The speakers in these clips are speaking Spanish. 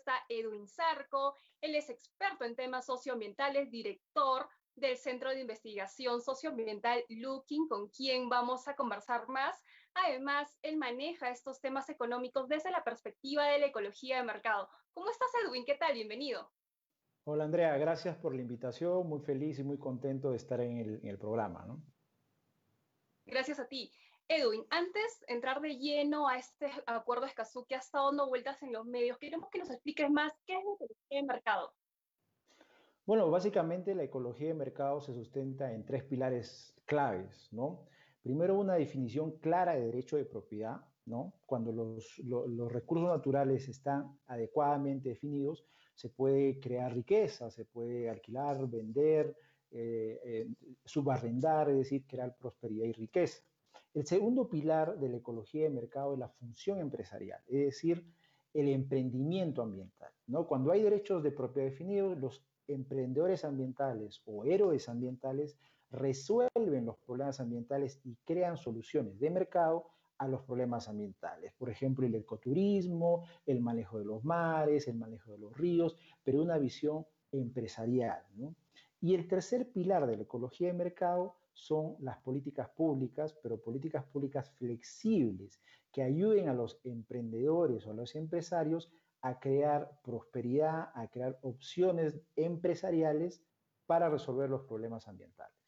está Edwin Zarco, él es experto en temas socioambientales, director del Centro de Investigación Socioambiental Looking, con quien vamos a conversar más. Además, él maneja estos temas económicos desde la perspectiva de la ecología de mercado. ¿Cómo estás, Edwin? ¿Qué tal? Bienvenido. Hola, Andrea. Gracias por la invitación. Muy feliz y muy contento de estar en el, en el programa. ¿no? Gracias a ti. Edwin, antes de entrar de lleno a este acuerdo de Escazú que ha estado dando vueltas en los medios, queremos que nos expliques más qué es la ecología de mercado. Bueno, básicamente la ecología de mercado se sustenta en tres pilares claves, ¿no? Primero, una definición clara de derecho de propiedad, ¿no? Cuando los, los recursos naturales están adecuadamente definidos, se puede crear riqueza, se puede alquilar, vender, eh, eh, subarrendar, es decir, crear prosperidad y riqueza. El segundo pilar de la ecología de mercado es la función empresarial, es decir, el emprendimiento ambiental. ¿no? Cuando hay derechos de propiedad definidos, los emprendedores ambientales o héroes ambientales resuelven los problemas ambientales y crean soluciones de mercado a los problemas ambientales. Por ejemplo, el ecoturismo, el manejo de los mares, el manejo de los ríos, pero una visión empresarial. Y el tercer pilar de la ecología de mercado son las políticas públicas, pero políticas públicas flexibles que ayuden a los emprendedores o a los empresarios a crear prosperidad, a crear opciones empresariales para resolver los problemas ambientales.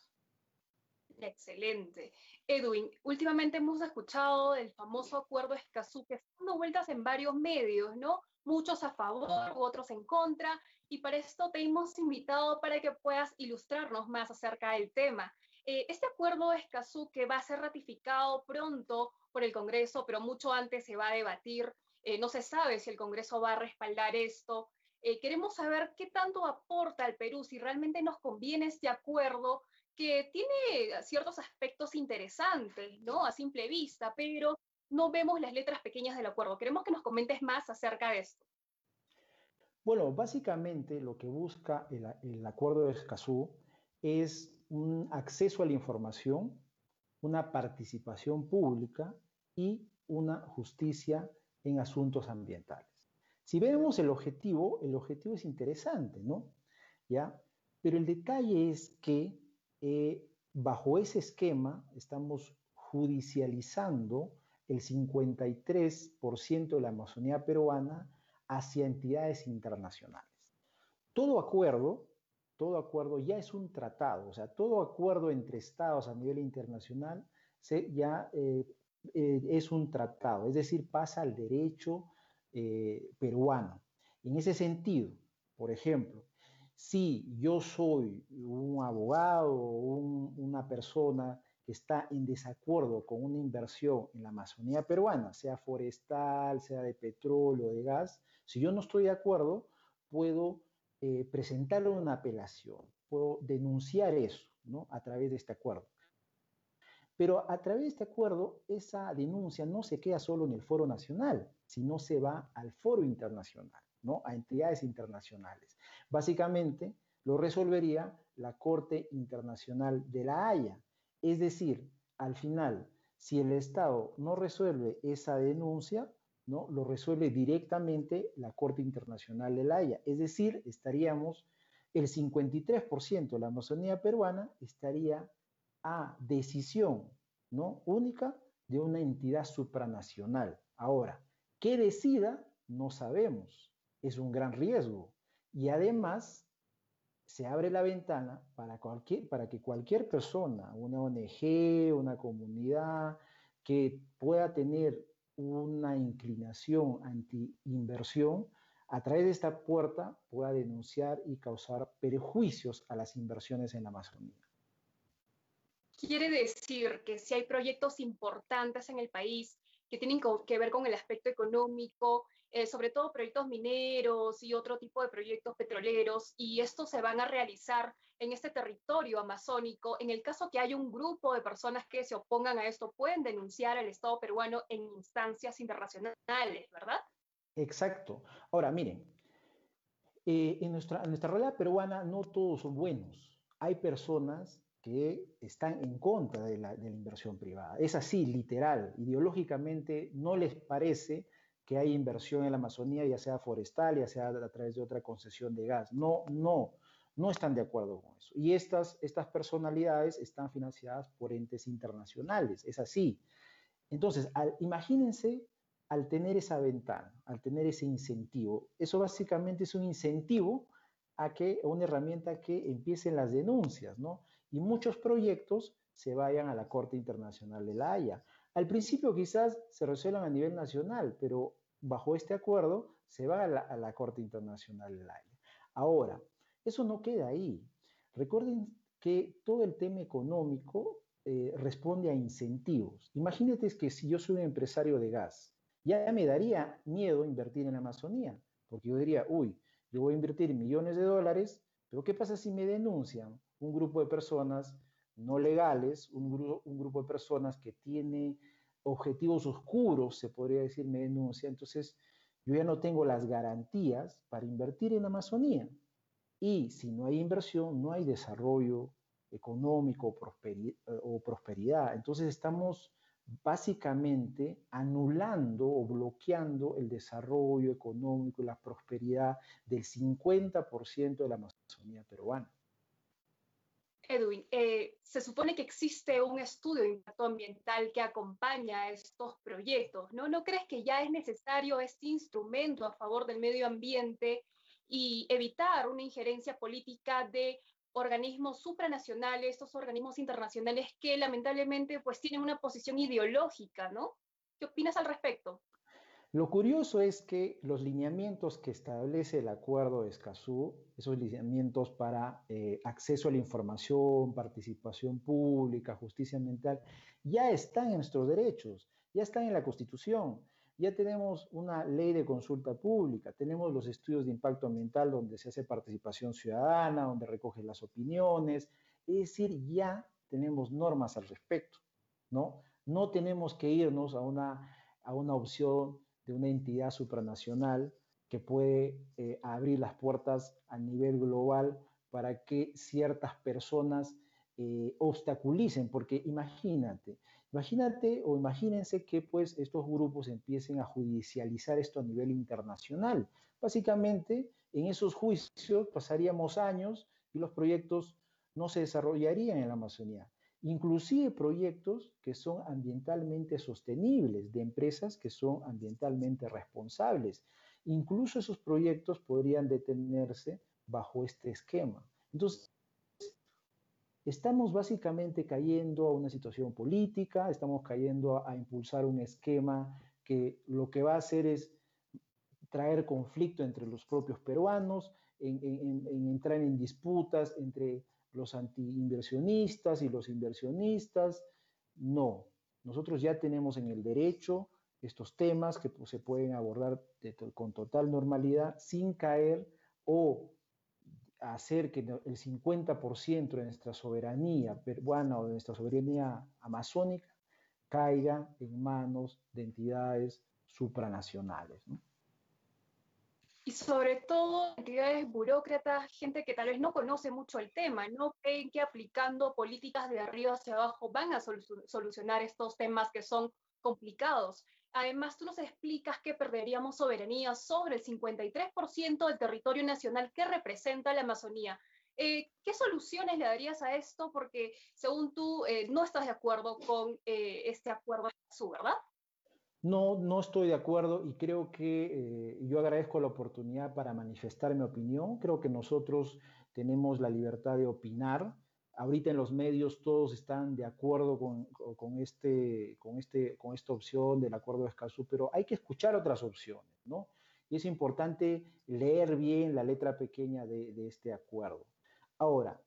Excelente. Edwin, últimamente hemos escuchado del famoso acuerdo Escazú que está dando vueltas en varios medios, ¿no? Muchos a favor, otros en contra, y para esto te hemos invitado para que puedas ilustrarnos más acerca del tema. Eh, este acuerdo de Escazú que va a ser ratificado pronto por el Congreso, pero mucho antes se va a debatir, eh, no se sabe si el Congreso va a respaldar esto. Eh, queremos saber qué tanto aporta al Perú, si realmente nos conviene este acuerdo, que tiene ciertos aspectos interesantes, ¿no? A simple vista, pero no vemos las letras pequeñas del acuerdo. Queremos que nos comentes más acerca de esto. Bueno, básicamente lo que busca el, el acuerdo de Escazú es un acceso a la información, una participación pública y una justicia en asuntos ambientales. Si vemos el objetivo, el objetivo es interesante, ¿no? ¿Ya? Pero el detalle es que eh, bajo ese esquema estamos judicializando el 53% de la Amazonía peruana hacia entidades internacionales. Todo acuerdo todo acuerdo ya es un tratado, o sea, todo acuerdo entre estados a nivel internacional ya eh, eh, es un tratado, es decir, pasa al derecho eh, peruano. En ese sentido, por ejemplo, si yo soy un abogado o una persona que está en desacuerdo con una inversión en la Amazonía peruana, sea forestal, sea de petróleo, de gas, si yo no estoy de acuerdo, puedo eh, presentar una apelación, puedo denunciar eso ¿no? a través de este acuerdo. Pero a través de este acuerdo, esa denuncia no se queda solo en el foro nacional, sino se va al foro internacional, ¿no? a entidades internacionales. Básicamente, lo resolvería la Corte Internacional de la Haya. Es decir, al final, si el Estado no resuelve esa denuncia, ¿no? lo resuelve directamente la Corte Internacional de la Haya. Es decir, estaríamos, el 53% de la Amazonía peruana estaría a decisión ¿no? única de una entidad supranacional. Ahora, ¿qué decida? No sabemos. Es un gran riesgo. Y además, se abre la ventana para, cualquier, para que cualquier persona, una ONG, una comunidad, que pueda tener una inclinación anti-inversión, a través de esta puerta pueda denunciar y causar perjuicios a las inversiones en la Amazonía. Quiere decir que si hay proyectos importantes en el país que tienen que ver con el aspecto económico, eh, sobre todo proyectos mineros y otro tipo de proyectos petroleros, y estos se van a realizar en este territorio amazónico. En el caso que haya un grupo de personas que se opongan a esto, pueden denunciar al Estado peruano en instancias internacionales, ¿verdad? Exacto. Ahora, miren, eh, en, nuestra, en nuestra realidad peruana no todos son buenos. Hay personas que están en contra de la, de la, inversión privada. Es así, literal. Ideológicamente no les parece que hay inversión en la Amazonía, ya sea forestal, ya sea a través de otra concesión de gas. No, no, no están de acuerdo con eso. Y estas, estas personalidades están financiadas por entes internacionales, es así. Entonces, imagínense al tener esa ventana, al tener ese incentivo, eso básicamente es un incentivo a que una herramienta que empiecen las denuncias, ¿no? Y muchos proyectos se vayan a la Corte Internacional de la Haya. Al principio quizás se resuelvan a nivel nacional, pero bajo este acuerdo se va a la, Corte Internacional de la Haya. Ahora, eso no queda ahí. Recuerden que todo el tema económico eh, responde a incentivos. Imagínate que si yo soy un empresario de gas, ya me daría miedo invertir en Amazonía, porque yo diría, uy, yo voy a invertir millones de dólares, pero ¿qué pasa si me denuncian un grupo de personas no legales, un, un grupo de personas que tiene objetivos oscuros, se podría decir, me denuncia, entonces yo ya no tengo las garantías para invertir en Amazonía. Y si no hay inversión, no hay desarrollo económico o prosperidad. Entonces estamos básicamente anulando o bloqueando el desarrollo económico y la prosperidad del 50% de la Amazonía peruana. Edwin, eh, se supone que existe un estudio de impacto ambiental que acompaña a estos proyectos, ¿no? ¿No crees que ya es necesario este instrumento a favor del medio ambiente y evitar una injerencia política de organismos supranacionales, estos organismos internacionales que lamentablemente pues tienen una posición ideológica, ¿no? ¿Qué opinas al respecto? Lo curioso es que los lineamientos que establece el acuerdo de Escazú, esos lineamientos para eh, acceso a la información, participación pública, justicia ambiental, ya están en nuestros derechos, ya están en la Constitución, ya tenemos una ley de consulta pública, tenemos los estudios de impacto ambiental donde se hace participación ciudadana, donde recoge las opiniones, es decir, ya tenemos normas al respecto, ¿no? No tenemos que irnos a una, a una opción de una entidad supranacional que puede eh, abrir las puertas a nivel global para que ciertas personas eh, obstaculicen, porque imagínate, imagínate o imagínense que pues estos grupos empiecen a judicializar esto a nivel internacional. Básicamente, en esos juicios pasaríamos años y los proyectos no se desarrollarían en la Amazonía inclusive proyectos que son ambientalmente sostenibles, de empresas que son ambientalmente responsables. Incluso esos proyectos podrían detenerse bajo este esquema. Entonces, estamos básicamente cayendo a una situación política, estamos cayendo a, impulsar un esquema que lo que va a hacer es traer conflicto entre los propios peruanos, en entrar en disputas entre los antiinversionistas y los inversionistas. No, nosotros ya tenemos en el derecho estos temas que pues, se pueden abordar con total normalidad sin caer o hacer que el 50% de nuestra soberanía peruana o de nuestra soberanía amazónica caiga en manos de entidades supranacionales. Y sobre todo entidades burócratas, gente que tal vez no conoce mucho el tema, no creen que aplicando políticas de arriba hacia abajo van a solucionar estos temas que son complicados. Además, tú nos explicas que perderíamos soberanía sobre el 53% del territorio nacional que representa la Amazonía. Eh, ¿Qué soluciones le darías a esto? Porque según tú eh, no estás de acuerdo con eh, este acuerdo de su, ¿verdad? No, no estoy de acuerdo y creo que eh, yo agradezco la oportunidad para manifestar mi opinión. Creo que nosotros tenemos la libertad de opinar. Ahorita en los medios todos están de acuerdo con, este, con, este, con esta opción del acuerdo de Escazú, pero hay que escuchar otras opciones, ¿no? Y es importante leer bien la letra pequeña de, de este acuerdo. Ahora,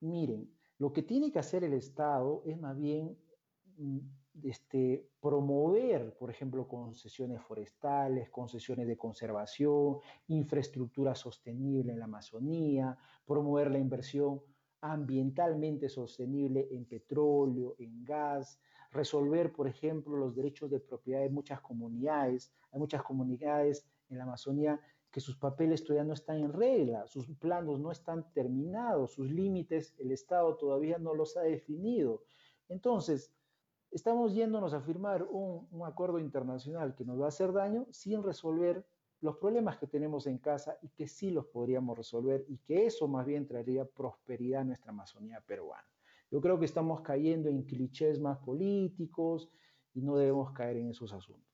miren, lo que tiene que hacer el Estado es más bien mm, este, promover, por ejemplo, concesiones forestales, concesiones de conservación, infraestructura sostenible en la Amazonía, promover la inversión ambientalmente sostenible en petróleo, en gas, resolver, por ejemplo, los derechos de propiedad de muchas comunidades. Hay muchas comunidades en la Amazonía que sus papeles todavía no están en regla, sus planos no están terminados, sus límites el Estado todavía no los ha definido. Entonces, estamos yéndonos a firmar un, acuerdo internacional que nos va a hacer daño sin resolver los problemas que tenemos en casa y que sí los podríamos resolver y que eso más bien traería prosperidad a nuestra Amazonía peruana. Yo creo que estamos cayendo en clichés más políticos y no debemos caer en esos asuntos.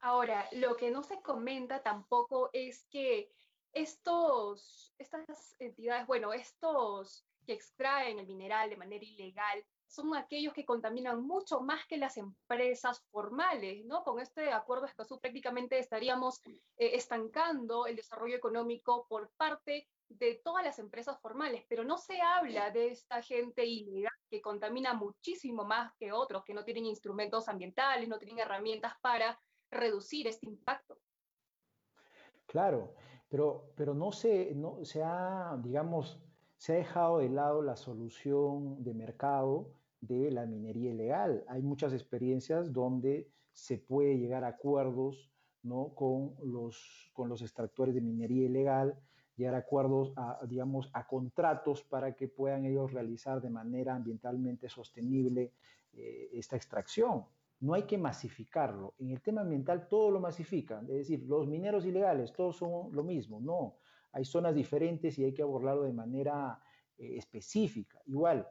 Ahora, lo que no se comenta tampoco es que estos, estas entidades, bueno, estos que extraen el mineral de manera ilegal, son aquellos que contaminan mucho más que las empresas formales, ¿no? Con este acuerdo de Escazú prácticamente estaríamos eh, estancando el desarrollo económico por parte de todas las empresas formales, pero no se habla de esta gente ilegal que contamina muchísimo más que otros, que no tienen instrumentos ambientales, no tienen herramientas para reducir este impacto. Claro, pero, pero no, se, no se ha, digamos, se ha dejado de lado la solución de mercado de la minería ilegal. Hay muchas experiencias donde se puede llegar a acuerdos ¿no? con, los, con los extractores de minería ilegal, llegar a acuerdos, a, digamos, a contratos para que puedan ellos realizar de manera ambientalmente sostenible eh, esta extracción. No hay que masificarlo. En el tema ambiental todo lo masifican, es decir, los mineros ilegales, todos son lo mismo. No, hay zonas diferentes y hay que abordarlo de manera eh, específica. Igual,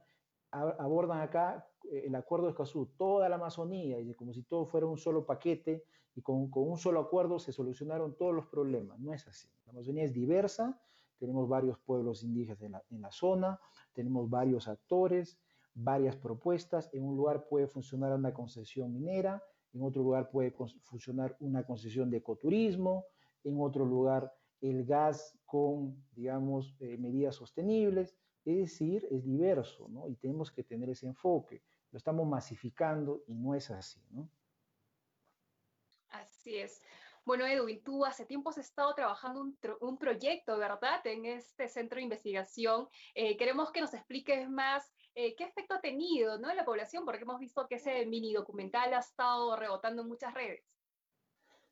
abordan acá eh, el acuerdo de Escazú, toda la Amazonía, y como si todo fuera un solo paquete y con, un solo acuerdo se solucionaron todos los problemas. No es así. La Amazonía es diversa, tenemos varios pueblos indígenas en la, en la zona, tenemos varios actores, varias propuestas. En un lugar puede funcionar una concesión minera, en otro lugar puede funcionar una concesión de ecoturismo, en otro lugar el gas con, digamos, eh, medidas sostenibles. Es decir, es diverso, ¿no? Y tenemos que tener ese enfoque. Lo estamos masificando y no es así, ¿no? Así es. Bueno, Edwin, tú hace tiempo has estado trabajando un, un proyecto, ¿verdad?, en este centro de investigación. Eh, queremos que nos expliques más eh, qué efecto ha tenido ¿no? en la población, porque hemos visto que ese mini documental ha estado rebotando en muchas redes.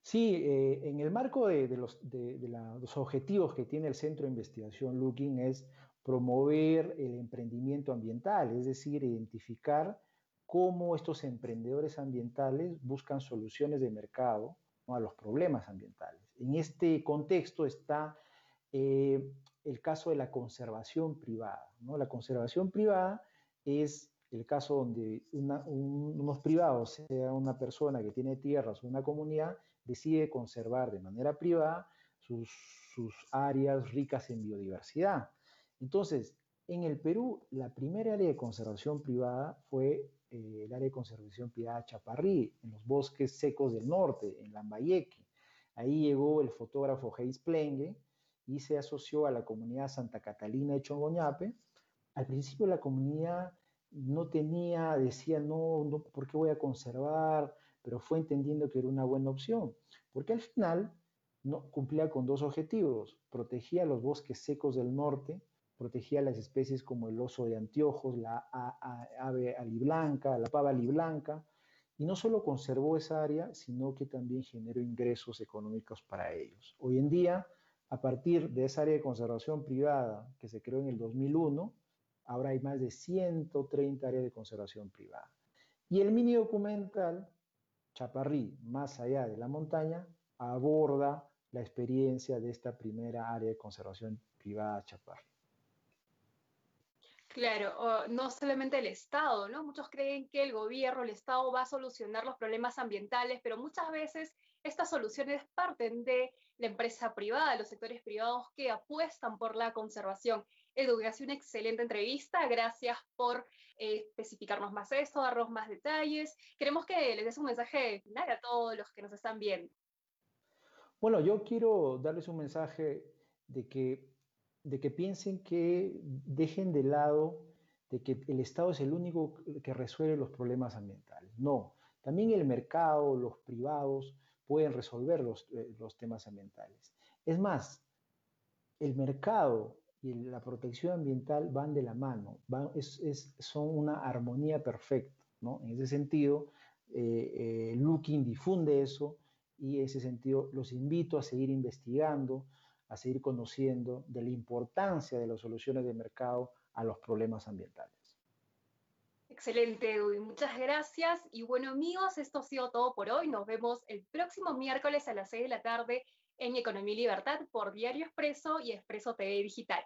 Sí, eh, en el marco de, los, de, los, objetivos que tiene el Centro de Investigación Looking es promover el emprendimiento ambiental, es decir, identificar cómo estos emprendedores ambientales buscan soluciones de mercado a los problemas ambientales. En este contexto está eh, el caso de la conservación privada. La conservación privada es el caso donde unos privados, sea una persona que tiene tierras o una comunidad, decide conservar de manera privada sus, áreas ricas en biodiversidad. Entonces, en el Perú, la primera área de conservación privada fue eh, el área de conservación privada Chaparrí, en los bosques secos del norte, en Lambayeque. Ahí llegó el fotógrafo Heis Plenge y se asoció a la comunidad Santa Catalina de Chongoñape. Al principio la comunidad no tenía, decía, no, no, ¿por qué voy a conservar? Pero fue entendiendo que era una buena opción, porque al final no, cumplía con dos objetivos, protegía los bosques secos del norte, protegía las especies como el oso de anteojos, la ave aliblanca, la pava aliblanca, y no solo conservó esa área, sino que también generó ingresos económicos para ellos. Hoy en día, a partir de esa área de conservación privada que se creó en el 2001, ahora hay más de 130 áreas de conservación privada. Y el mini documental Chaparrí, más allá de la montaña, aborda la experiencia de esta primera área de conservación privada Chaparrí. Claro, no solamente el Estado, ¿no? Muchos creen que el gobierno, el Estado va a solucionar los problemas ambientales, pero muchas veces estas soluciones parten de la empresa privada, los sectores privados que apuestan por la conservación. Edu, sido una excelente entrevista. Gracias por eh, especificarnos más esto, darnos más detalles. Queremos que les des un mensaje final a todos los que nos están viendo. Bueno, yo quiero darles un mensaje de que, de que piensen que dejen de lado de que el Estado es el único que resuelve los problemas ambientales. No, también el mercado, los privados pueden resolver los, eh, los temas ambientales. Es más, el mercado y la protección ambiental van de la mano, van, es, es, son una armonía perfecta. ¿no? En ese sentido, eh, eh, Looking difunde eso y en ese sentido los invito a seguir investigando, a seguir conociendo de la importancia de las soluciones de mercado a los problemas ambientales. Excelente, Edwin. Muchas gracias. Y bueno, amigos, esto ha sido todo por hoy. Nos vemos el próximo miércoles a las 6 de la tarde en Economía y Libertad por Diario Expreso y Expreso TV Digital.